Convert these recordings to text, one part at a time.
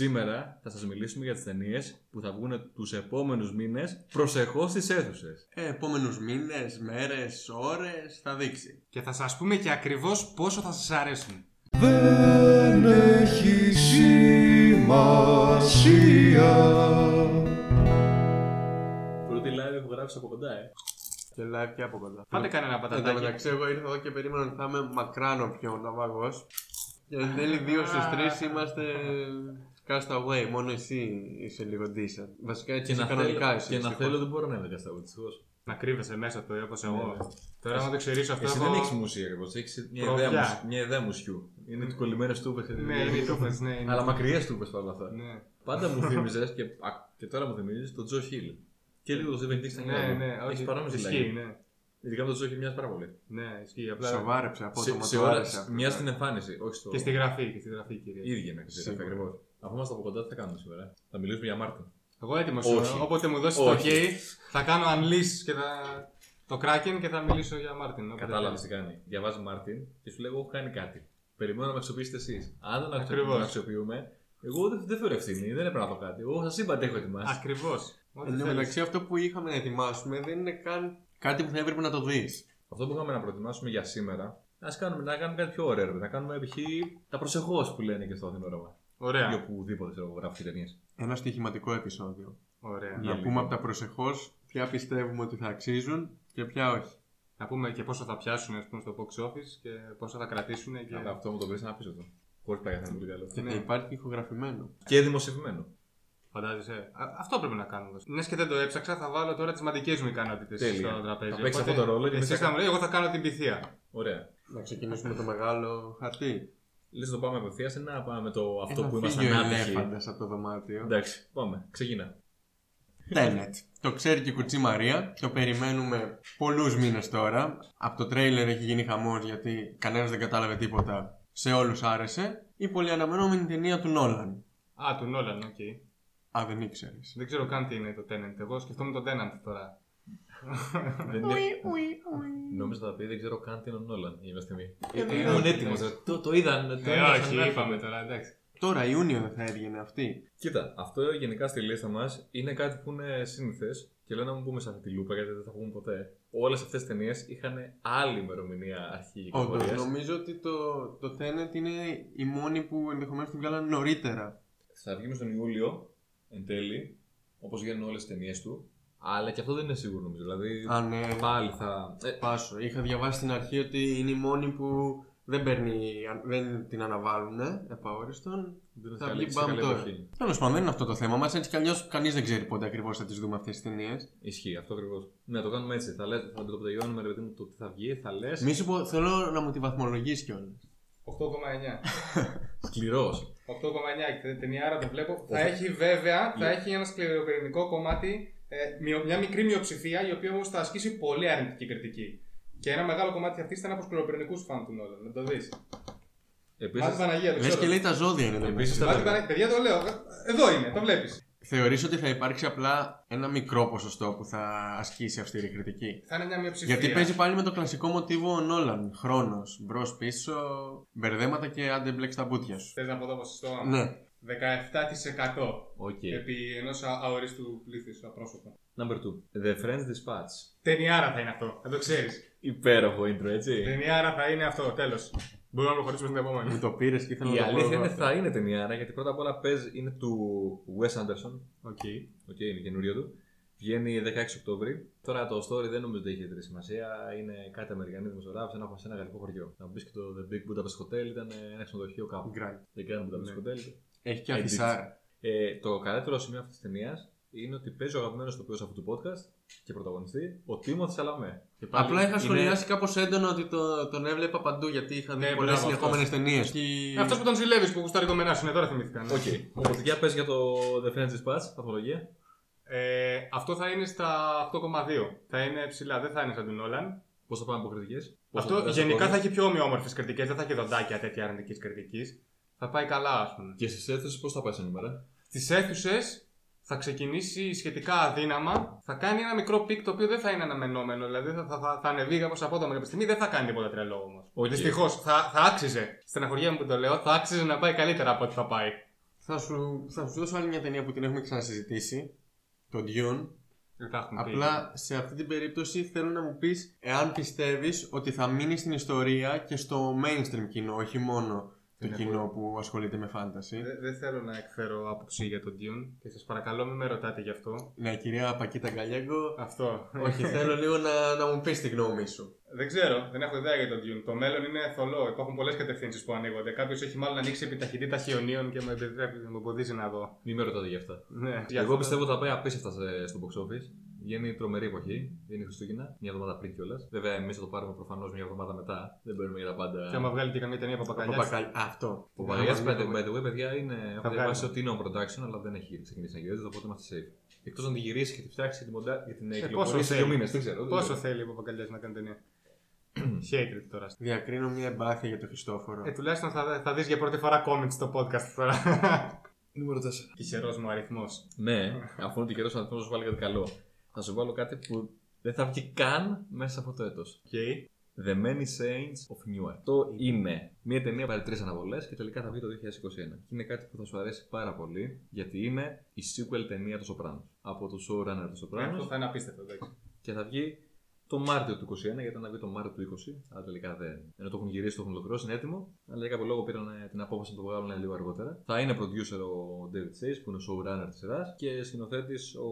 Σήμερα θα σας μιλήσουμε για τις ταινίες που θα βγουν τους επόμενους μήνες προσεχώς στις αίθουσες. Ε, επόμενους μήνες, μέρες, ώρες, θα δείξει. Και θα σας πούμε και ακριβώς πόσο θα σας αρέσουν. Δεν έχει σημασία Πρώτη live έχω γράψει από κοντά, ε. Και live και από κοντά. Πάτε κανένα Εν τω πατατάκι. μεταξύ, εγώ ήρθα εδώ και περίμενα ότι θα είμαι μακράν πιο ναυαγός. Και εν τέλει δύο στους τρεις είμαστε castaway. Μόνο εσύ είσαι λίγο decent. Βασικά έτσι Και είσαι να, κανονικά θέλω, εσύ. και να δυστυχώς. θέλω δεν μπορώ να είμαι καστάβο, δυστυχώς. Να κρύβεσαι μέσα του όπως εγώ. Ναι, ναι. Τώρα άμα το ξερίσω αυτό Εσύ έχω- δεν έχεις μουσική ακριβώ. Έχεις μια Προβιά. ιδέα, μουσ- μια ιδέα μουσιού. Είναι του κολλημένε τούπε. Ναι, είναι οι τούφες, ναι. είναι Αλλά οι μακριέ τούπε παρόλα αυτά. τούφες. Ναι. Πάντα μου θύμιζες και, α, και τώρα μου θυμίζει τον Τζο Χιλ. Και λίγο το Steven Dix Ναι, ναι, Έχεις όχι. παρόμοιες Ισχύει, συλλαγές. ναι. Ειδικά με τον Τζο Χιλ μοιάζει πάρα πολύ. Ναι, ισχύει. Απλά Σοβάρεψε από Σε, το σε ώρα, μια στην εμφάνιση, όχι στο. και στη γραφή, και στη γραφή κυρία. ίδια να ξέρεις Σίγουρα. ακριβώς. Αφού είμαστε από κοντά, τι θα κάνουμε σήμερα. Θα μιλήσουμε για Μάρτιν. Εγώ έτοιμος Όχι. είμαι. Όποτε μου δώσεις το Όχι. OK, θα κάνω unleash και θα... το Kraken και θα μιλήσω για Μάρτιν. όποτε Κατάλαβες θέλεις. τι κάνει. Διαβάζει Μάρτιν και σου λέει: Εγώ έχω κάνει κάτι. Περιμένω να με αξιοποιήσετε εσείς. Αν δεν Ακριβώς. τον αξιοποιούμε, εγώ δεν, δεν φέρω ευθύνη, δεν έπρεπε να το κάτι. Εγώ σας είπα τι έχω ετοιμάσει. Ακριβώς. Ό,τι Εν τω θέλεις. μεταξύ, αυτό που είχαμε να ετοιμάσουμε δεν είναι καν κάτι που θα έπρεπε να το δεις. Αυτό που είχαμε να προετοιμάσουμε για σήμερα, ας κάνουμε, να κάνουμε κάτι πιο ωραίο. ρε παιδί. Να κάνουμε π.χ. τα προσεχώς που λένε και στο την ώρα μα. Ή Ωραία. οπουδήποτε ξέρω, εγώ, γράφεις ταινίες. Ένα στοιχηματικό επεισόδιο. Ωραία. Για να λίγο. πούμε από τα προσεχώς ποια πιστεύουμε ότι θα αξίζουν και ποια όχι. Να πούμε και πόσο θα πιάσουν ας πούμε, στο box office και πόσο θα κρατήσουν. Και... Yeah. Αυτό μου το βρει να πει αυτό. Χωρίς πάει θα είναι πολύ καλό. Και Ναι. θα υπάρχει ηχογραφημένο. Και δημοσιευμένο. Φαντάζεσαι. Α, αυτό πρέπει να κάνουμε. Μιας και δεν το έψαξα, θα βάλω τώρα τις μαντικές μου ικανότητες Τέλεια. στο τραπέζι. Θα παίξεις Οπότε, αυτό το ρόλο και Εσείς μετά- θα μου λέει, εγώ θα κάνω την πυθία. Ωραία. Να ξεκινήσουμε το μεγάλο χαρτί. Λες να το πάμε απευθείας ή να πάμε με το αυτό Ένα που είμαστε φύγιο ανάπηροι. ελέφαντας από το δωμάτιο. Εντάξει, πάμε. Ξεκινά. Tenet. Το ξέρει και η Κουτσή Μαρία. Το περιμένουμε πολλούς μήνες τώρα. Από το τρέιλερ έχει γίνει χαμός γιατί κανένας δεν κατάλαβε τίποτα. Σε όλους άρεσε. Η πολύ αναμενόμενη ταινία του Νόλαν. Α, του Νόλαν, οκ. Α, δεν ήξερες. Δεν ξέρω καν τι είναι το Tenant. Εγώ σκεφτόμουν το Tenant τώρα. Δεν είναι... Νόμιζα θα πει δεν ξέρω καν τι είναι ο Νόλαν για μια στιγμή. Ε, Ε, ναι. Ήμουν έτοιμος. Το, το είδαν. το Ε, είδαν όχι, να είπαμε έρθουμε. τώρα, εντάξει. Τώρα Ιούνιο δεν θα έβγαινε αυτή. Κοίτα, αυτό γενικά στη λίστα μας είναι κάτι που είναι σύνηθες και λέω να μην πούμε σε αυτή τη λούπα γιατί δεν θα πούμε ποτέ. Όλες αυτές τις ταινίες είχαν άλλη ημερομηνία αρχή Όντως, κυκλοφορία. νομίζω ότι το, το Tenet είναι η μόνη που ενδεχομένως την βγάλαν νωρίτερα. Θα βγει μες τον Ιούλιο εν τέλει, όπως βγαίνουν όλες τις ταινίες του. Αλλά και αυτό δεν είναι σίγουρο νομίζω. Δηλαδή Α, ναι. πάλι θα. Ε, Πάσο. Είχα διαβάσει στην αρχή ότι είναι η μόνη που δεν, παίρνει, δεν την αναβάλουν επαόριστον. δεν Θα καλή- βγει σε μπαμ καλή τώρα. εποχή. Τέλος πάντων, δεν είναι αυτό το θέμα μας. Έτσι κι αλλιώς κανείς δεν ξέρει πότε ακριβώς θα τις δούμε αυτές τις ταινίες. Ισχύει αυτό ακριβώς. Ναι, το κάνουμε έτσι. Θα, λες, θα το τελειώνουμε ρε παιδί μου το τι θα βγει, θα λες. Μη σου πω, θέλω να μου τη βαθμολογήσει κιόλας. 8,9. Σκληρός. 8,9 την ταινία, άρα το βλέπω. Θα έχει βέβαια θα έχει ένα σκληροπυρηνικό κομμάτι, ε, μειο- μια μικρή μειοψηφία, η οποία όμως θα ασκήσει πολύ αρνητική κριτική. Και ένα μεγάλο κομμάτι αυτή ήταν από σκληροπυρηνικούς φαν του Νόλαν. Να το δεις. Μάτι Επίσης, Παναγία, το Λες ξέρω. και λέει τα ζώδια είναι εδώ Επίσης μέσα. τα- Μάτι Παναγία, παιδιά το λέω. Εδώ είναι, το βλέπεις. Θεωρείς ότι θα υπάρξει απλά ένα μικρό ποσοστό που θα ασκήσει αυστηρή κριτική; Θα είναι μια μειοψηφία. Γιατί παίζει πάλι με το κλασικό μοτίβο ο Νόλαν. Χρόνος, μπρος πίσω, μπερδέματα και άντε μπλέξ τα μπούτια σου. Θες να πω το ποσοστό. Ναι. 17% Οκ. επί ενός αορίστου πλήθους απρόσωπα. Number 2. The French Dispatch. Ταινιάρα θα είναι αυτό, δεν το ξέρεις. Υπέροχο intro, έτσι. Ταινιάρα θα είναι αυτό, τέλος. Μπορούμε να προχωρήσουμε στην Μου επόμενη. το πήρες και ήθελα Η να το πω αλήθεια εγώ είναι αυτό. θα είναι ταινιάρα γιατί πρώτα απ' όλα παίζει είναι του Wes Anderson. OK. OK, είναι καινούριο του. Βγαίνει 16 Οκτώβρη. Τώρα το story δεν νομίζω ότι έχει ιδιαίτερη σημασία. Είναι κάτι Αμερικανοί δημοσιογράφοι, ένα σε ένα γαλλικό χωριό. Να μου πεις και το The Big Budapest Hotel ήταν ένα ξενοδοχείο κάπου. Grand. Δεν κάνει Budapest Ναι. Hotel. Έχει και Edit. αφισάρα. Ε, το καλύτερο σημείο αυτής της ταινίας είναι ότι παίζει ο αγαπημένος τοπίο αυτού του podcast και πρωταγωνιστή ο Τίμωθης Σαλαμέ. Και πάλι Απλά είχα είναι- σχολιάσει κάπως έντονα ότι το, τον έβλεπα παντού γιατί είχα δει Ναι, πολλές μπράβο, συνεχόμενες αυτός. ταινίε. Αυτός που τον ζηλεύεις που γουστάρει κομμενά σου είναι, τώρα θυμήθηκα. ναι. Οκ. Οπότε για πες για το The Friends Dispatch, βαθμολογία. Ε, αυτό θα είναι στα 8,2. Θα είναι ψηλά, δεν θα είναι σαν τον Νόλαν. Πώς θα πάμε από κριτικέ. Αυτό γενικά θα έχει πιο ομοιόμορφες κριτικές, δεν θα έχει δοντάκια τέτοια αρνητικής κριτικής. Θα πάει καλά, ας πούμε. Και στις αίθουσες πώς θα πάει σε νούμερα. Στις αίθουσες θα ξεκινήσει σχετικά αδύναμα. Θα κάνει ένα μικρό peak το οποίο δεν θα είναι αναμενόμενο. Δηλαδή θα, θα, θα, θα ανεβεί κάπως απότομα κάποια στιγμή. Δεν θα κάνει τίποτα τρελό όμως. Οκ. Δυστυχώς θα, θα άξιζε. Στεναχώρια μου που το λέω, θα άξιζε να πάει καλύτερα από ό,τι θα πάει. Θα σου, θα σου δώσω άλλη μια ταινία που την έχουμε ξανασυζητήσει. Το Dune. Δεν τα έχουμε πει. Απλά σε αυτή την περίπτωση θέλω να μου πεις εάν πιστεύεις ότι θα μείνει στην ιστορία και στο mainstream κοινό, όχι μόνο το Είναι κοινό που ασχολείται με fantasy. Δεν δεν θέλω να εκφέρω άποψη για τον Dune και σας παρακαλώ μην με ρωτάτε γι' αυτό. Ναι, κυρία Πακίτα Γκαλιέγκο, Αυτό. όχι, θέλω λίγο να, να μου πεις τη γνώμη σου. Δεν ξέρω, δεν έχω ιδέα για τον Dune. Το μέλλον είναι θολό. Υπάρχουν πολλές κατευθύνσεις που ανοίγονται. Κάποιος έχει μάλλον ανοίξει επιταχυντή ταχυωνίων και με επιτρέπει να με εμποδίζει να δω. Μην με ρωτάτε γι' αυτά. Ναι, Εγώ πιστεύω ότι θα πάει απίστευτα σε- στο box office. Βγαίνει τρομερή εποχή. Είναι Χριστούγεννα, μια εβδομάδα πριν κιόλας. Βέβαια, εμείς θα το πάρουμε προφανώς μια εβδομάδα μετά. Δεν παίρνουμε για τα πάντα. Και άμα βγάλει και καμία ταινία παπακαλιάς. Παπακαλ- Αυτό. Ο Παπαγιά by the way, παιδιά, είναι. Έχω βγάλει. διαβάσει ότι είναι on production, αλλά δεν έχει ξεκινήσει να γυρίζεται, οπότε είμαστε safe. Εκτός να τη γυρίσει και τη φτιάξει για την, μοντά... για την Ε, πόσο κυκλοφορία σε θέλει. δύο μήνες. Δεν ξέρω. δεν Πόσο ξέρω. θέλει ο παπακαλιάς να κάνει ταινία. Hatred τώρα. Διακρίνω μια εμπάθεια για τον Χριστόφορο. Ε, τουλάχιστον θα, θα δεις για πρώτη φορά comments στο podcast τώρα. Νούμερο 4. Τυχερός μου αριθμός. Ναι, αφού είναι τυχερός αριθμός, θα σου βάλω κάτι καλό. Θα σου βάλω κάτι που δεν θα βγει καν μέσα σε αυτό το έτος. Okay. The Many Saints of Newark. Αυτό είναι μια ταινία που τρεις αναβολές και τελικά θα βγει το 2021. Και είναι κάτι που θα σου αρέσει πάρα πολύ γιατί είναι η sequel ταινία του Σοπράνο. Από το showrunner του Αυτό Σοπράνο θα είναι απίστευτο, εντάξει. και θα βγει το Μάρτιο του 2021 γιατί ήταν να βγει το Μάρτιο του 20. Αλλά τελικά δεν. Ενώ το έχουν γυρίσει, το έχουν ολοκληρώσει, είναι έτοιμο. Αλλά για κάποιο λόγο πήραν ε, την απόφαση να το βγάλουν λίγο αργότερα. Θα είναι producer ο David Chase που είναι ο showrunner της σειράς και σκηνοθέτης ο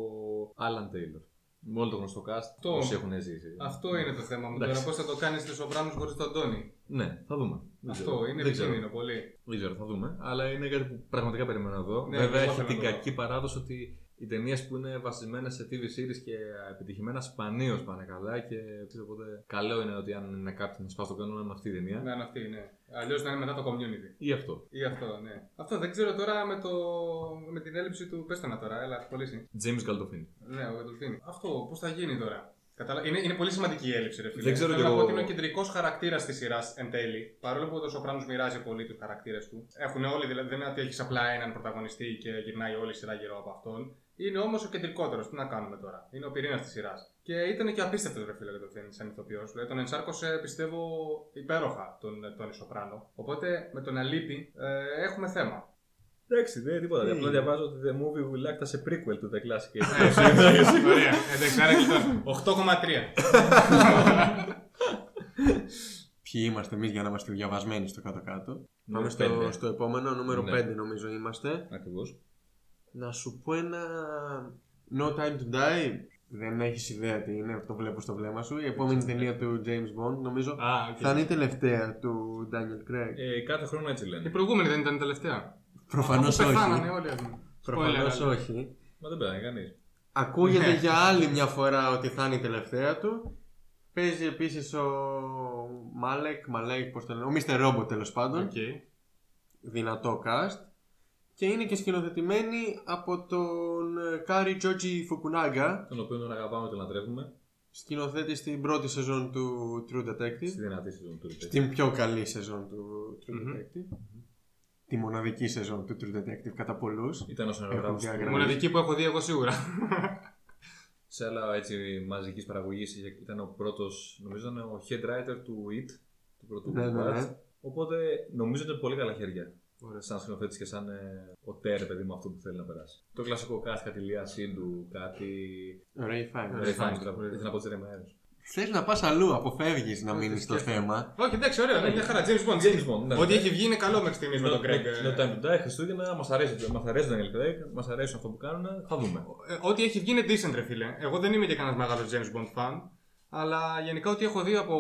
Alan Taylor. Με όλο το γνωστό cast Αυτό- όσοι έχουν ζήσει. Αυτό είναι το θέμα μου. Εντάξει. Τώρα πώς θα το κάνεις στους Σοπράνους χωρίς τον Τόνι. Ναι, θα δούμε. Δεν Αυτό ξέρω. είναι Δεν ξέρω. επικίνδυνο πολύ. Δεν ξέρω, θα δούμε. Αλλά είναι κάτι που πραγματικά περιμένω να δω. Ναι, Βέβαια και εγώ έχει θέλω την να το δω. κακή παράδοση ότι οι ταινίες που είναι βασισμένες σε TV series και επιτυχημένα σπανίως πάνε καλά. Και ξέρω, οπότε καλό είναι ότι αν είναι κάποιοι να σπάσει το κανόνα είναι αυτή η ταινία. Ναι, είναι αυτή, ναι. Αλλιώς να είναι μετά το community. Ή αυτό. Ή αυτό, ναι. Αυτό δεν ξέρω τώρα με, το... με την έλλειψη του. Πες το να τώρα, έλα, πολύ James Gandolfini. Ναι, ο Γαντολφίνη. Αυτό πώς θα γίνει τώρα; Καταλα... Είναι, είναι πολύ σημαντική η έλλειψη, ρε φίλε. Δεν ξέρω Θέλω κι να εγώ. πω ότι είναι ο κεντρικός χαρακτήρας της σειράς εν τέλει. Παρόλο που ο Σοπράνος μοιράζει πολύ τους χαρακτήρες του. Έχουν όλοι, δηλαδή δεν είναι ότι έχεις απλά έναν πρωταγωνιστή και γυρνάει όλη η σειρά γύρω από αυτόν. Είναι όμως ο κεντρικότερος. Τι να κάνουμε τώρα; Είναι ο πυρήνας της σειράς. Και ήταν και απίστευτος, ρε φίλε, το Φίνι σαν ηθοποιός. Δηλαδή, τον ενσάρκωσε, πιστεύω, υπέροχα τον Τόνι Σοπράνο. Οπότε με τον Αλίπη ε, έχουμε θέμα. Εντάξει, δεν τίποτα. Τι; Απλά διαβάζω ότι the movie will act as a prequel to the classic. Ωραία. Εντάξει, άρα κλειτώσαμε. 8,3. Ποιοι είμαστε εμείς για να είμαστε διαβασμένοι στο κάτω-κάτω; Πάμε στο, πέντε. στο επόμενο, νούμερο Ναι. 5 νομίζω είμαστε. Ακριβώς. Να σου πω ένα No Time to Die. Δεν έχεις ιδέα τι είναι, το βλέπω στο βλέμμα σου. Η επόμενη ταινία του James Bond νομίζω Α, οκ. θα είναι η τελευταία του Daniel Craig. Ε, κάθε χρόνο έτσι Η λένε. προηγούμενη δεν ήταν η τελευταία. Προφανώς Αφού Πεθάνανε όχι. όλοι. ας πούμε. Προφανώς Spoiler, όχι. Μα δεν πέθανε κανείς. Ακούγεται Ναι. για άλλη μια φορά ότι θα είναι η τελευταία του. Παίζει επίσης ο Μάλεκ, Μαλέκ, πώς το λένε, ο Mr. Robot τέλος πάντων. Οκ. Δυνατό cast. Και είναι και σκηνοθετημένη από τον ε, Κάρι Τζότζι Φουκουνάγκα, Τον οποίο τον αγαπάμε, τον λατρεύουμε. σκηνοθέτη στην πρώτη σεζόν του True Στη Detective. δυνατή σεζόν του. Στην πιο καλή σεζόν του True Μμμ. Detective. Τη μοναδική σεζόν του True Detective κατά πολλούς. Ήταν ο σεναριογράφος Έχουν Η διαγραμμή. μοναδική που έχω δει εγώ σίγουρα. σε άλλα έτσι μαζικής παραγωγής ήταν ο πρώτος, νομίζω ήταν ο head writer του It, του πρώτου Ναι, ναι, Batch. ναι. Οπότε νομίζω ότι είναι πολύ καλά χέρια. Σαν σκηνοθέτης και σαν ε, ο τέρ, παιδί μου, αυτό που θέλει να περάσει. Το κλασικό κάτι, κάτι Λία Σίντου, κάτι. Ray Fiennes. Ray Fiennes, Fiennes, ναι. ήθελα να πω Τζέρεμι Άιρονς. Θες να πας αλλού, αποφεύγεις να Όχι, μείνεις στο σκέφτομαι. θέμα. Όχι, εντάξει, ωραίο. Είναι μια χαρά. James Bond. James Bond, ναι. Ό,τι έχει βγει είναι καλό μέχρι στιγμής με τον Greg. No Time to Die, Χριστούγεννα, μας αρέσει, μας αρέσει ο Daniel Craig, μας αρέσει αυτό που κάνουν, θα δούμε. Ε, Ό,τι έχει βγει είναι decent, ρε φίλε. Εγώ δεν είμαι και κανένας μεγάλος James Bond fan. Αλλά γενικά ό,τι έχω δει από.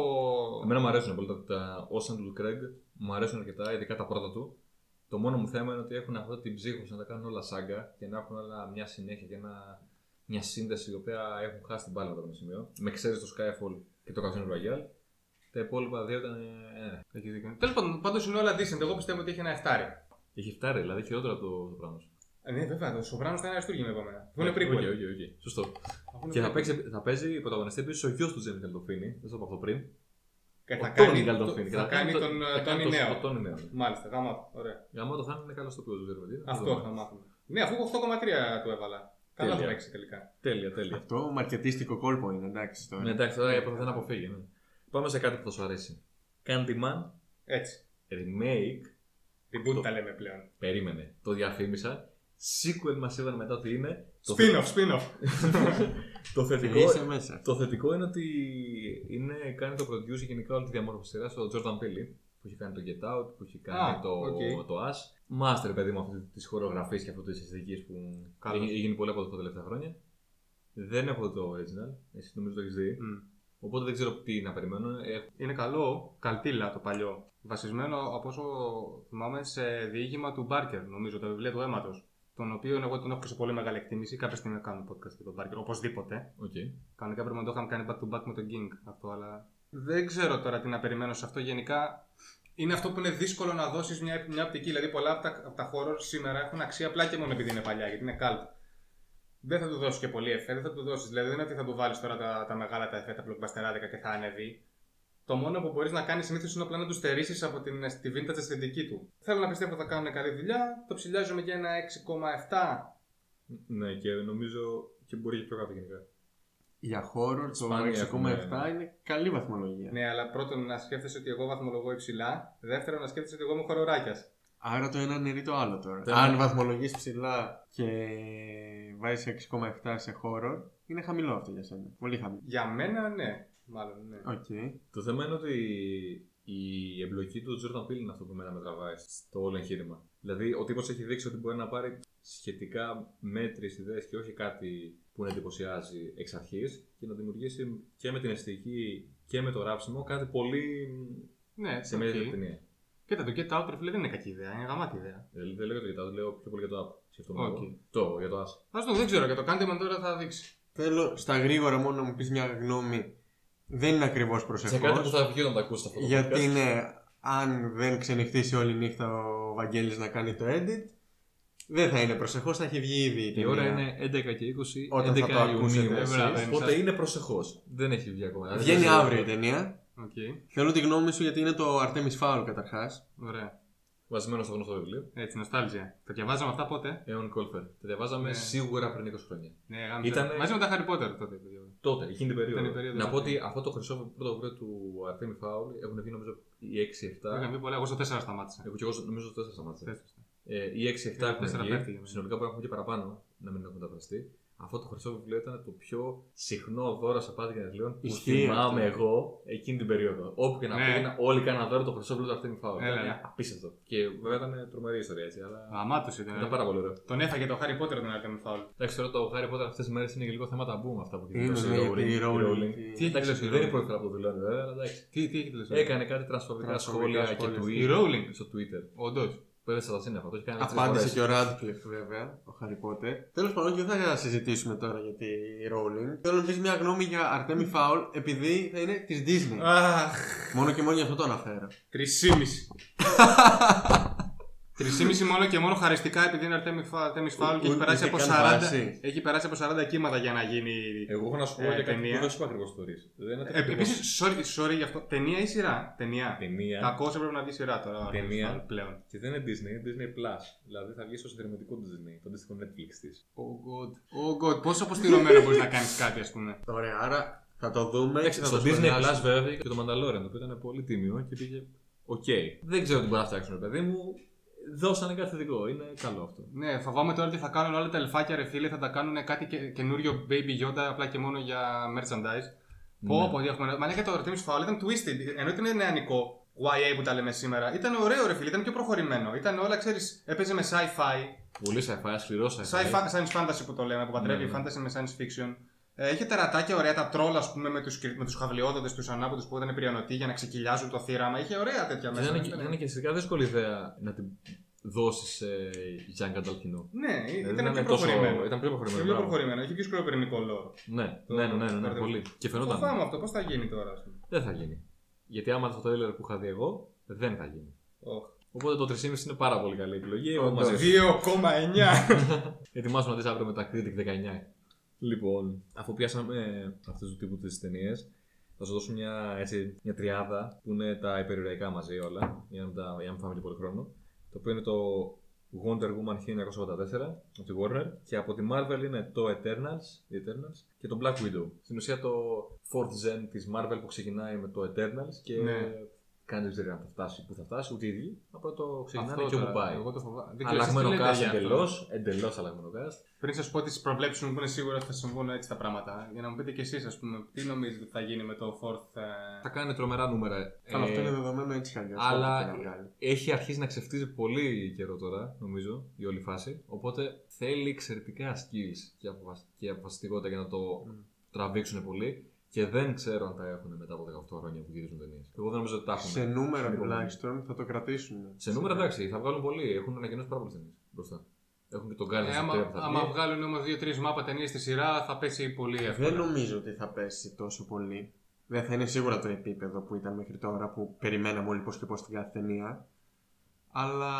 Εμένα μου αρέσουν πολύ τα, τα όσα του Craig, μου αρέσουν αρκετά, ειδικά τα πρώτα του. Το μόνο μου θέμα είναι ότι έχουν αυτή την ψύχωση να τα κάνουν όλα σάγκα και να έχουν όλα μια συνέχεια και ένα, μια σύνδεση η οποία έχουν χάσει την μπάλα από το σημείο. Με ξέρεις το Skyfall και το Casino Royale. Τα υπόλοιπα δύο ήταν. Ε, Έχει δίκιο. Τέλος πάντων, πάντως είναι όλα decent. Εγώ πιστεύω ότι έχει ένα εφτάρι. έχει φτάρει, δηλαδή χειρότερα από το, το πράγμα. Ε, ναι, βέβαια, το Σοπράνο θα είναι αριστούργημα με εμένα. Που είναι prequel. Όχι, όχι, όχι. Σωστό. Αφού είναι Και θα, prequel. παίξει, θα παίζει πρωταγωνιστή επίσης ο γιος του Τζέμι Καλτοφίνη. Δεν το είπα αυτό πριν. Και θα Ο κάνει, Τόνι το- Καλτοφίνη. θα κάνει τον θα ε, κάνει Τόνι το- Νέο. το Τόνι Νέο. Μάλιστα, γάμα. Ωραία. Γαμώ το θα είναι καλό στο οποίο δεν ξέρω. Αυτό θα μάθουμε. Ναι, αφού 8,3 του έβαλα. Καλά θα Τέλεια. παίξει τελικά. Τέλεια, τέλεια. Αυτό μαρκετίστικο κόλπο είναι, εντάξει τώρα. Ναι, εντάξει, τώρα δεν αποφύγει. Ναι. Πάμε σε κάτι που θα σου αρέσει. Candyman Έτσι. remake Reboot Το- τα λέμε πλέον. Περίμενε. Το διαφήμισα. Sequel μας είπαν μετά ότι είναι. Το, Spin-off, spin-off. το, Και θετικό, είσαι μέσα. το θετικό είναι ότι είναι, κάνει το produce γενικά όλη τη διαμόρφωση σειράς ο Jordan Peele που έχει κάνει το Get Out, που έχει κάνει Α, το, οκ. το Us. Master, παιδί μου, αυτή της horror γραφής και αυτή της αισθητικής που Καλώς. έχει γίνει πολύ από τα τελευταία χρόνια. Δεν έχω το original, εσύ νομίζω το έχεις δει. Μμ. Οπότε δεν ξέρω τι να περιμένω. Έχω- Είναι καλό, καλτίλα το παλιό. Βασισμένο από όσο θυμάμαι σε διήγημα του Μπάρκερ, νομίζω, το βιβλίο του αίματος. Τον οποίο εγώ τον έχω και σε πολύ μεγάλη εκτίμηση. Κάποια στιγμή θα κάνω podcast για τον Μπάρκερ, οπωσδήποτε. Οκ. Κανονικά πρέπει να το είχαμε κάνει back to back με τον King αυτό, αλλά. Δεν ξέρω τώρα τι να περιμένω σε αυτό. Γενικά είναι αυτό που είναι δύσκολο να δώσεις μια, μια οπτική. Δηλαδή, πολλά από τα, από τα horror σήμερα έχουν αξία απλά και μόνο επειδή είναι παλιά, γιατί είναι cult. Δεν θα του δώσει και πολύ εφέ, δεν θα του δώσεις. Δηλαδή, δεν είναι ότι θα του βάλεις τώρα τα, τα μεγάλα τα εφέ, τα blockbuster άδικα και θα ανέβει. Το μόνο που μπορείς να κάνεις συνήθως είναι απλά να τους στερήσεις από την, τη vintage αισθητική του. Θέλω να πιστεύω ότι θα κάνουν καλή δουλειά. Το ψηλιάζουμε για ένα 6,7. Ναι, και νομίζω και μπορεί και πιο κάτω γενικά. Για horror το Σπάνια 6,7 έχουμε- είναι καλή βαθμολογία. Ναι, αλλά πρώτον να σκέφτεσαι ότι εγώ βαθμολογώ υψηλά. Δεύτερον να σκέφτεσαι ότι εγώ είμαι horror άκιας. Άρα το ένα αναιρεί το άλλο τώρα. Δεν- Αν βαθμολογείς ψηλά και βάζεις 6,7 σε horror, είναι χαμηλό αυτό για σένα. Πολύ χαμηλό. Για μένα, ναι. Μάλλον, ναι. Οκ. Το θέμα είναι ότι η εμπλοκή του Jordan Peele είναι αυτό που εμένα με τραβάει στο όλο εγχείρημα. Δηλαδή, ο τύπος έχει δείξει ότι μπορεί να πάρει σχετικά μέτριες ιδέες και όχι κάτι που να εντυπωσιάζει εξ αρχής και να δημιουργήσει και με την αισθητική και με το γράψιμο κάτι πολύ Ναι, σε οκ. μια ταινία. Κοίτα, το Get Out ρε φίλε δεν είναι κακή ιδέα, είναι γαμάτη ιδέα. Δηλαδή, δεν λέω για το Get Out, λέω πιο πολύ για το App. Σκεφτόμουν Οκ. εγώ. Το, για το Us. Α το δεν ξέρω, για το Candyman τώρα θα δείξει. Θέλω στα γρήγορα μόνο να μου πεις μια γνώμη. Δεν είναι ακριβώς Σε προσεχώς. κάτι που θα βγει όταν τα ακούσει αυτό το Γιατί podcast. είναι, αν δεν ξενυχτήσει όλη νύχτα ο Βαγγέλης να κάνει το edit, δεν θα είναι προσεχώς, θα έχει βγει ήδη η Η ταινία. ώρα είναι 11 και 20, Όταν θα 11 το ακούσετε Ιουνίου. εσείς. Οπότε είναι προσεχώς. Δεν έχει βγει ακόμα. Βγαίνει Δεν ξέρω. αύριο η ταινία. Οκ, Θέλω τη γνώμη σου γιατί είναι το Artemis Fowl καταρχάς. ωραία. Βασισμένος στο γνωστό βιβλίο. Έτσι, νοστάλγια. Τα διαβάζαμε αυτά πότε; Eoin Colfer. Τα διαβάζαμε Ναι. σίγουρα πριν 20 χρόνια. Ναι, γάμησε. Ήτανε- Μαζί με τα Harry Potter τότε. το διαβάζαμε. Τότε, εκείνη την περίοδο. Ήταν η περίοδος να πω αυτή. ότι αυτό το χρυσό πρώτο βιβλίο του Αρτέμι Φάουλ έχουν βγει νομίζω οι 6-7. Είχαμε πει πολλά, εγώ στο 4 σταμάτησα. Εγώ και εγώ νομίζω στο 4 σταμάτησα. Τέσσερα. Ε, οι 6-7 Ε, έχουν τέσσερα βγει. πέφτει για μένα. Συνολικά μπορεί να έχουν και παραπάνω να μην έχουν μεταφραστεί. Αυτό το χρυσό βιβλίο ήταν το πιο συχνό δώρο σε πάτη γενεθλίων που Ισχύει θυμάμαι αυτό. εγώ εκείνη την περίοδο. Όπου και να Ναι. πήγαινα, όλοι κάναν δώρο το χρυσό βιβλίο του Αρτέμι Φάουλ. Έλα, Ήταν ναι. απίστευτο. Και βέβαια ήταν τρομερή ιστορία έτσι, αλλά Γαμάτος ήταν. ήταν πάρα πολύ ωραίο. Τον έφαγε το Harry Potter τον Artemis Fowl. Εντάξει, τώρα το Harry Potter αυτές τις μέρες είναι και λίγο θέμα ταμπού με αυτά που έχει Είναι, δηλώσει ναι, η γιατί η Rowling. Rowling- Η Τι έχει Εντάξει, δηλώσει η δεν είναι Rowling? πρώτη φορά που το δηλώνει βέβαια, αλλά εντάξει. Τι, τι έχει τελειώσει. Έκανε κάτι τρανσφοβικά Τρανσφοβικά σχόλια και σχόλια. tweet Η Rowling. στο Twitter. Όντως. Που έδεσε τα σύννεφα, το έχει κάνει τρεις Απάντησε φορές. και ο Radcliffe βέβαια, ο Harry Potter. Τέλος πάντων, και δεν θα συζητήσουμε τώρα για τη Rowling. Θέλω να πει μια γνώμη για Artemis Fowl επειδή θα είναι της Disney. Αχ. Μόνο και μόνο για αυτό το αναφέρω. Τρισήμιση. Τρισήμιση μόνο και μόνο χαριστικά επειδή είναι Artemis Fowl Artemis Fowl και έχει Ούτε περάσει και από καν 40, βάση. έχει περάσει από 40 κύματα για να γίνει. Εγώ έχω να σου πω Ε, για κάτι ταινία. που δεν σου είπα ακριβώς το ρίς. Δεν είναι Ε, Επίσης, sorry, sorry γι' αυτό. Ταινία ή σειρά; Ταινία. ταινία. Κακός έπρεπε να βγει σειρά τώρα. ο Artemis Ταινία. Fowl πλέον. Και δεν είναι Disney, είναι Disney Plus. Δηλαδή θα βγει στο συνδρομητικό Disney, το αντίστοιχο Netflix της. Oh god. Oh god. Πόσο αποστειρωμένο μπορείς να κάνεις κάτι, ας πούμε; Ωραία, άρα θα το δούμε. Εντάξει, θα στο το Disney σχολιάσουμε. Plus βέβαια και το Mandalorian, το οποίο ήταν πολύ τίμιο και πήγε. Οκ. Δεν ξέρω τι μπορεί να φτιάξουν, παιδί μου. Δώσανε κάτι θετικό. Είναι καλό αυτό. Ναι, φοβάμαι τώρα ότι θα κάνουν όλα τα ελφάκια ρε φίλε, θα τα κάνουν κάτι και, καινούριο Baby Yoda απλά και μόνο για merchandise. Ναι. Πω, πω, έχουμε. Μα και το Artemis Fowl ήταν twisted. Ενώ ήταν νεανικό YA που τα λέμε σήμερα, ήταν ωραίο ρε φίλε, ήταν πιο προχωρημένο. Ήταν όλα, ξέρεις, έπαιζε με sci-fi, Πολύ sci-fi, σκληρό sci-fi. sci-fi science fantasy που το λέμε, που παντρεύει Ναι, ναι. fantasy με science fiction. Ε, είχε τερατάκια ωραία, τα τρόλ, ας πούμε, με τους με τους χαυλιόδοντε, τους ανάποδους που ήταν πριονοτοί για να ξεκυλιάζουν το θύραμα. Είχε ωραία τέτοια Και μέσα. δεν είναι, δεν και- ήταν- δεν είναι και σχετικά δύσκολη ιδέα να την δώσεις σε young adult κοινό. Ναι, Δηλαδή, ήταν να πιο είναι τόσο- προχωρημένο. Ήταν πιο προχωρημένο. Ήταν πιο μπράβο. προχωρημένο, είχε πιο σκληροπυρηνικό λόρο. Ναι, ναι, ναι, ναι, ναι, το- πολύ. Και φαινόταν. Φοβάμαι αυτό, πώς θα γίνει τώρα, ας πούμε; Δεν θα γίνει. Γιατί άμα το τρέλερ που είχα δει εγώ, δεν θα γίνει. Οχ. Οπότε το 3,5 είναι πάρα πολύ καλή επιλογή. Εγώ Το μαζί σου. 2,9. Ετοιμάζομαι να δεις αύριο με τα Critic 19. Λοιπόν, αφού πιάσαμε αυτούς τους τύπους τις ταινίες, θα σου δώσω μια, έτσι, μια τριάδα που είναι τα υπερηρωικά μαζί όλα, για να μην, τα, για να μην φάμε και πολύ χρόνο. Το οποίο είναι το Wonder Woman 1984 από τη Warner και από τη Marvel είναι το Eternals, The Eternals και το Black Widow. Στην ουσία το 4th gen της Marvel που ξεκινάει με το Eternals και Ναι. Κανεί δεν ξέρει αν θα φτάσει που θα φτάσει, ούτε οι ίδιοι. Απλά το ξεκινάνε Αυτό και όπου τώρα, πάει. Εγώ το φοβάμαι. Δεν ξέρω, εσείς τι Αλλαγμένο λέτε cast για αυτό. εντελώς. Εντελώς αλλαγμένο cast. Πριν σας πω τις προβλέψεις μου που είναι σίγουρο ότι θα συμβούν έτσι τα πράγματα, για να μου πείτε κι εσείς, ας πούμε, τι νομίζετε ότι θα γίνει με το fourth. ε, Θα κάνει τρομερά νούμερα. Αλλά αυτό Ε, είναι δεδομένο έτσι κι αλλιώς, αλλά ό,τι και να βγάλει. έχει αρχίσει να ξεφτίζει πολύ καιρό τώρα, νομίζω, η όλη φάση. Οπότε θέλει εξαιρετικά skills και, αποφασ... και αποφασιστικότητα για να το τραβήξουν πολύ. Και δεν ξέρω αν τα έχουν μετά από 18 χρόνια που γυρίζουν ταινίες. Εγώ δεν νομίζω ότι τα έχουν. Σε νούμερα Λοιπόν, τουλάχιστον θα το κρατήσουν. Σε νούμερα εντάξει, θα βγάλουν πολύ. Έχουν ανακοινώσει πάρα πολλές ταινίες μπροστά. Έχουν και τον Guardians Ε, of άμα, Terror που θα άμα βγει. βγάλουν όμως δύο-τρεις μάπα ταινίες στη σειρά, θα πέσει πολύ εύκολα. Δεν νομίζω ότι θα πέσει τόσο πολύ. Δεν θα είναι σίγουρα το επίπεδο που ήταν μέχρι τώρα που περιμέναμε όλοι πώς και πώς την κάθε ταινία. Αλλά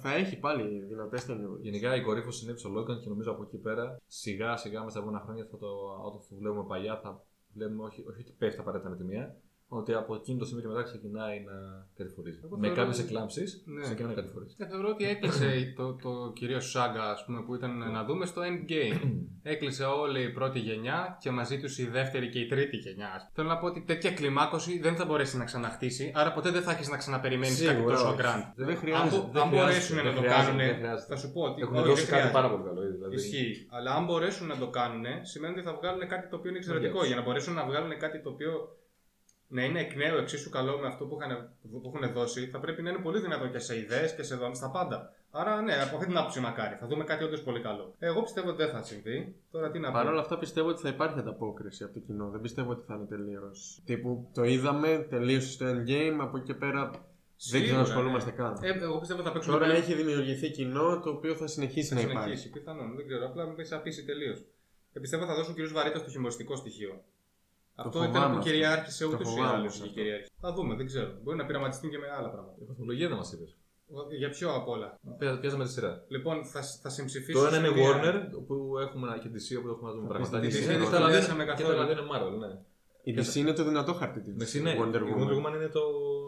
θα έχει πάλι δυνατές ταινίες. Γενικά η κορύφωση συνέβη στο Logan και νομίζω από εκεί πέρα σιγά σιγά μέσα στα επόμενα χρόνια θα το, όταν το βλέπουμε παλιά θα βλέπουμε όχι, όχι ότι πέφτει απαραίτητα με τη μία, ότι από εκείνο το σημείο και μετά ξεκινάει να κατηφορίζει. Εγώ Με θεωρώ κάποιες ότι- εκλάμψεις Ναι. ξεκινάει να κατηφορίζει. Και θεωρώ ότι έκλεισε το, το κυρίως σάγκα ας πούμε, που ήταν να δούμε στο endgame. έκλεισε όλη η πρώτη γενιά και μαζί τους η δεύτερη και η τρίτη γενιά. Θέλω να πω ότι τέτοια κλιμάκωση δεν θα μπορέσει να ξαναχτίσει, άρα ποτέ δεν θα έχεις να ξαναπεριμένεις κάτι Σίγουρα, τόσο όχι. grand. Δεν Αν, χρειάζεται. μπο- δεν αν χρειάζεται, μπορέσουν δεν να το χρειάζεται, κάνουν, δεν χρειάζεται. θα σου πω ότι. Έχουν όχι, δώσει δεν κάτι χρειάζεται. πάρα πολύ καλό. ήδη, Δηλαδή. Ισχύει. Αλλά αν μπορέσουν να το κάνουν, σημαίνει ότι θα βγάλουν κάτι το οποίο είναι εξαιρετικό. Yes. Για να μπορέσουν να βγάλουν κάτι το οποίο να είναι εκ νέου εξίσου καλό με αυτό που, είχαν, που έχουν δώσει, θα πρέπει να είναι πολύ δυνατό και σε ιδέες και σε δομέ, στα πάντα. Άρα, ναι, από αυτή την άποψη μακάρι. Θα δούμε κάτι όντως πολύ καλό. Εγώ πιστεύω ότι δεν θα συμβεί. Τώρα τι να πω. Παρ' όλα αυτά πιστεύω ότι θα υπάρχει ανταπόκριση από το κοινό. Δεν πιστεύω ότι θα είναι τελείως. Τύπου το είδαμε, τελείωσε στο endgame, από εκεί και πέρα δεν Σίγουρα, ξανασχολούμαστε ναι. καν. Ε, εγώ πιστεύω ότι θα παίξουν. Τώρα πολύ- έχει δημιουργηθεί κοινό το οποίο θα συνεχίσει Θα να συνεχίσει, υπάρχει. πιθανόν. Δεν ξέρω. Απλά με έχει απίσει τελείως. Και πιστεύω θα δώσουν κυρίως βαρύτητα στο χιουμοριστικό στοιχείο. Αυτό φοβάμαι ήταν που αυτό. κυριάρχησε Το ούτως ή φοβάμαι άλλως. αυτό. Θα δούμε, δεν ξέρω. Μπορεί να πειραματιστούν και με άλλα πράγματα. Η βαθμολογία δεν μας είπες. Για ποιο απ' όλα; Πιάζαμε τη σειρά. Λοιπόν, θα, θα συμψηφίσω. Το ένα είναι σε μία- Warner που έχουμε ένα- και DC όπου έχουμε να δούμε πράγματα. πεις τη Και DC, τα δεν άλλα σχολιάσαμε δεν- Και καθόλου. τα άλλα είναι Marvel, ναι. Η DC είναι το δυνατό χαρτί της. Με είναι, Wonder η Wonder Woman. Woman είναι το.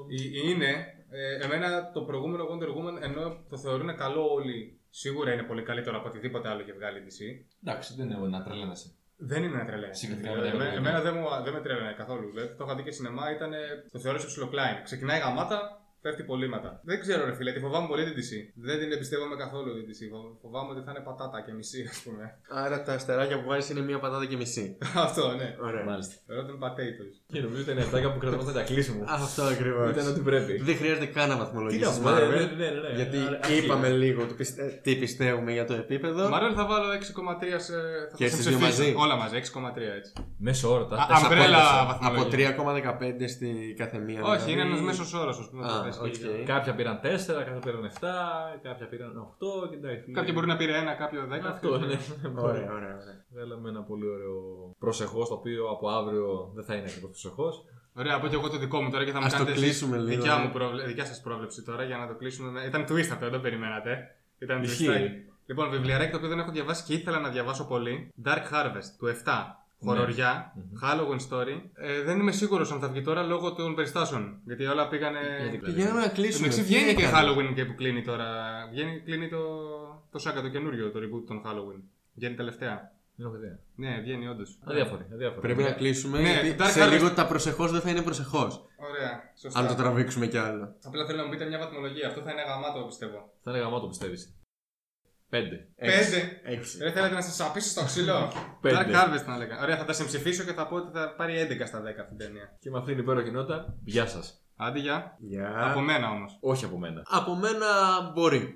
Η- Είναι, ε, εμένα το προηγούμενο Wonder Woman ενώ το θεωρούν καλό όλοι, σίγουρα είναι πολύ καλύτερο από οτιδήποτε άλλο έχει βγάλει η DC. Εντάξει, δεν είναι να τρελαίνεσαι. Δεν είναι να τρελαίνει. Συγκριτικά με τα εμένα, υπόλοιπα. εμένα δεν, μου, δεν με τρέλαινε καθόλου. Δηλαδή, το είχα δει και σινεμά, ήταν, το θεώρησα ψιλοκλάιν. Ξεκινάει γαμάτα, πέφτει πολύματα. Δεν ξέρω, ρε φίλε, τη φοβάμαι πολύ την DC. Δεν την εμπιστεύομαι καθόλου την DC. Φο- Φοβάμαι ότι θα είναι πατάτα και μισή, ας πούμε. Άρα τα αστεράκια που βάζεις είναι μία πατάτα και μισή. Αυτό, ναι. Ωραία. Μάλιστα. Rotten potatoes. Και νομίζω ότι είναι αυτά που κρατάμε τα κλείσιμο. Αυτό ακριβώς. Ήταν ό,τι πρέπει. Δεν χρειάζεται καν να Τι βαθμολογήσει να πούμε, Marvel. ναι, ναι, ναι, ναι. Γιατί Άρα, είπαμε αρχή. λίγο το πιστε- τι πιστεύουμε για το επίπεδο. Μαρέλ θα βάλω 6,3 σε. Θα Και τα εσείς δύο συμψηφίσω. μαζί. Όλα μαζί, 6,3 έτσι. Μέσο όρο τα Α, τέσσερα αμπρέλα πόντες. βαθμολογία. Από 3,15 στη κάθε μία. Όχι, είναι δηλαδή. ένας μέσος όρος, ας πούμε. Α, το θες και οκ. για- Κάποια πήραν 4, κάποια πήραν 7, κάποια πήραν 8 και εντάξει. Κάποιοι μπορεί να πήρε ένα, κάποιο δέκα. Αυτό ναι. Ωραία, ωραία, ωραία. Βγάλαμε ένα πολύ ωραίο προσεχώς το οποίο από αύριο δεν θα είναι ακριβώς προσεχώς. Ωραία, από και εγώ το δικό μου τώρα και θα μου Ας το κάνετε εσείς κλείσουμε λίγο, Δικιά, ναι. μου προβλε... δικιά σας πρόβλεψη τώρα για να το κλείσουμε. με- Ήταν twist αυτό, δεν το περιμένατε. Ήταν Ισχύει. twist. Λοιπόν, βιβλιαράκι το οποίο δεν έχω διαβάσει και ήθελα να διαβάσω πολύ. Dark Harvest του 7. Χοροριά, Halloween Story. Ε, δεν είμαι σίγουρος αν θα βγει τώρα λόγω των περιστάσεων. Γιατί όλα πήγανε. Γιατί Πηγαίνουμε να κλείσουμε. Εντάξει, Τι βγαίνει και έκανε; Halloween και που κλείνει τώρα. Βγαίνει, κλείνει το, το Saga το καινούριο, το reboot των Halloween. Βγαίνει τελευταία. Δεν έχω ιδέα. Ναι, βγαίνει όντως. Αδιάφοροι. αδιάφοροι. Πρέπει να κλείσουμε Ναι, γιατί Dark σε Harvest- λίγο τα προσεχώς δεν θα είναι προσεχώς. Ωραία, σωστά. Αν το τραβήξουμε κι άλλο. Απλά θέλω να μου πείτε μια βαθμολογία. Αυτό θα είναι γαμάτο, πιστεύω. Θα είναι γαμάτο πιστεύεις. 5. Πέντε. Έξι. Δεν θέλετε να σας απίσω στο ξύλο; Πέντε. Dark Harvest να λέγα. Ωραία, θα τα συμψηφίσω και θα πω ότι θα πάρει 11 στα 10 αυτή την ταινία. Και με αυτήν την υπέροχη νότα, γεια σας. Άντε, γεια. Γεια. Από μένα όμως. Όχι από μένα. Από μένα μπορεί.